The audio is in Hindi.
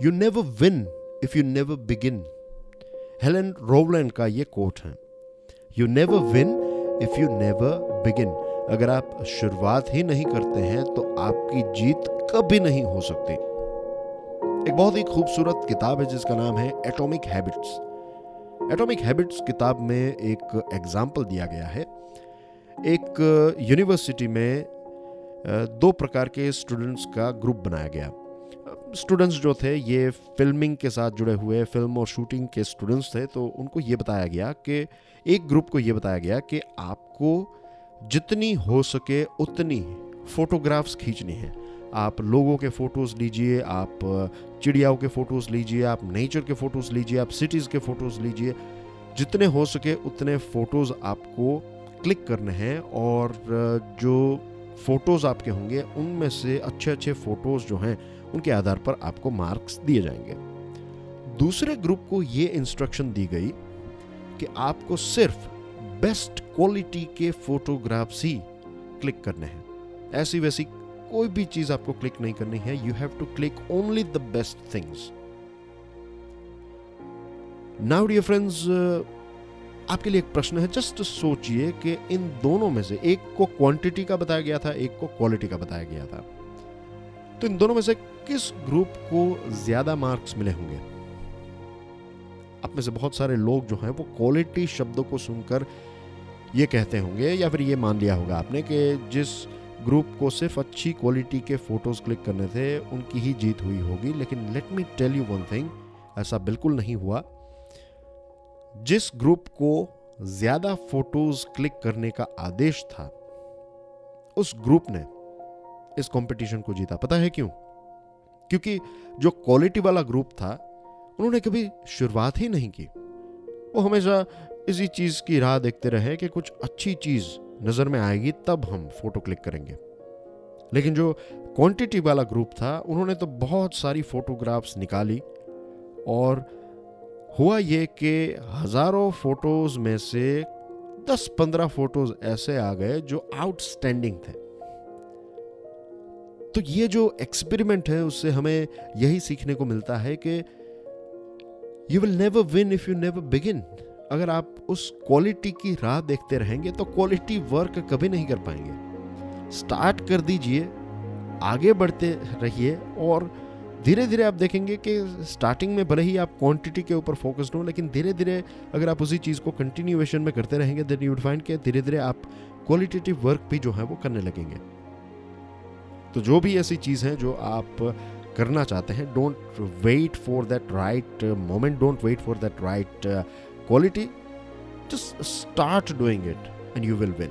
You never win if you never begin Helen Rowland का ये कोट है। You never win if you never begin अगर आप शुरुआत ही नहीं करते हैं तो आपकी जीत कभी नहीं हो सकती। एक बहुत ही खूबसूरत किताब है, जिसका नाम है एटॉमिक हैबिट्स एटॉमिक हैबिट्स किताब में एक एग्ज़ाम्पल दिया गया है। एक यूनिवर्सिटी में दो प्रकार के स्टूडेंट्स का ग्रुप बनाया गया। स्टूडेंट्स जो थे, ये फिल्मिंग के साथ जुड़े हुए फ़िल्म और शूटिंग के स्टूडेंट्स थे तो उनको ये बताया गया कि, एक ग्रुप को ये बताया गया कि आपको जितनी हो सके उतनी फोटोग्राफ्स खींचनी है। आप लोगों के फ़ोटोज़ लीजिए, आप चिड़ियाओं के फ़ोटोज़ लीजिए, आप नेचर के फ़ोटोज़ लीजिए, आप सिटीज़ के फ़ोटोज़ लीजिए, जितने हो सके उतने फ़ोटोज़ आपको क्लिक करने हैं और जो फ़ोटोज़ आपके होंगे, उनमें से अच्छे अच्छे फ़ोटोज़ जो हैं, उनके आधार पर आपको मार्क्स दिए जाएँगे। दूसरे ग्रुप को ये इंस्ट्रक्शन दी गई कि आपको सिर्फ़ बेस्ट क्वालिटी के फोटोग्राफ्स ही क्लिक करने हैं। ऐसी वैसी कोई भी चीज़ आपको क्लिक नहीं करनी है you have to click only the best things now dear friends आपके लिए एक प्रश्न है जस्ट सोचिए कि इन दोनों में से एक को क्वांटिटी का बताया गया था, एक को क्वालिटी का बताया गया था। तो इन दोनों में से किस ग्रुप को ज़्यादा मार्क्स मिले होंगे? आप में से बहुत सारे लोग जो हैं, वो क्वालिटी शब्दों को सुनकर ये कहते होंगे, या फिर ये मान लिया होगा आपने कि जिस ग्रुप को सिर्फ़ अच्छी क्वालिटी के फ़ोटोज़ क्लिक करने थे, उनकी ही जीत हुई होगी। लेकिन let me tell you one thing ऐसा बिल्कुल नहीं हुआ। जिस ग्रुप को ज़्यादा फ़ोटोज़ क्लिक करने का आदेश था, उस ग्रुप ने इस कंपटीशन को जीता। पता है क्यों? क्योंकि जो क्वालिटी वाला ग्रुप था, उन्होंने कभी शुरुआत ही नहीं की। वो हमेशा इसी चीज़ की राह देखते रहे कि कुछ अच्छी चीज़ नज़र में आएगी, तब हम फ़ोटो क्लिक करेंगे। लेकिन जो क्वांटिटी वाला ग्रुप था, उन्होंने तो बहुत सारी फोटोग्राफ्स निकाली और हुआ ये कि हज़ारों फ़ोटोज़ में से 10-15 फ़ोटोज़ ऐसे आ गए जो आउटस्टैंडिंग थे। तो ये जो एक्सपेरिमेंट है, उससे हमें यही सीखने को मिलता है कि you will never win if you never begin अगर आप उस क्वालिटी की राह देखते रहेंगे तो क्वालिटी वर्क कभी नहीं कर पाएँगे। स्टार्ट कर दीजिए, आगे बढ़ते रहिए और धीरे धीरे आप देखेंगे कि स्टार्टिंग में भले ही आप क्वांटिटी के ऊपर फोकस्ड हो, लेकिन धीरे धीरे अगर आप उसी चीज़ को कंटिन्यूएशन में करते रहेंगे देन यू फाइंड के धीरे धीरे आप क्वालिटेटिव वर्क भी जो है वो करने लगेंगे। तो जो भी ऐसी चीज़ है जो आप करना चाहते हैं don't wait for that right moment don't wait for that right quality just start doing it and you will win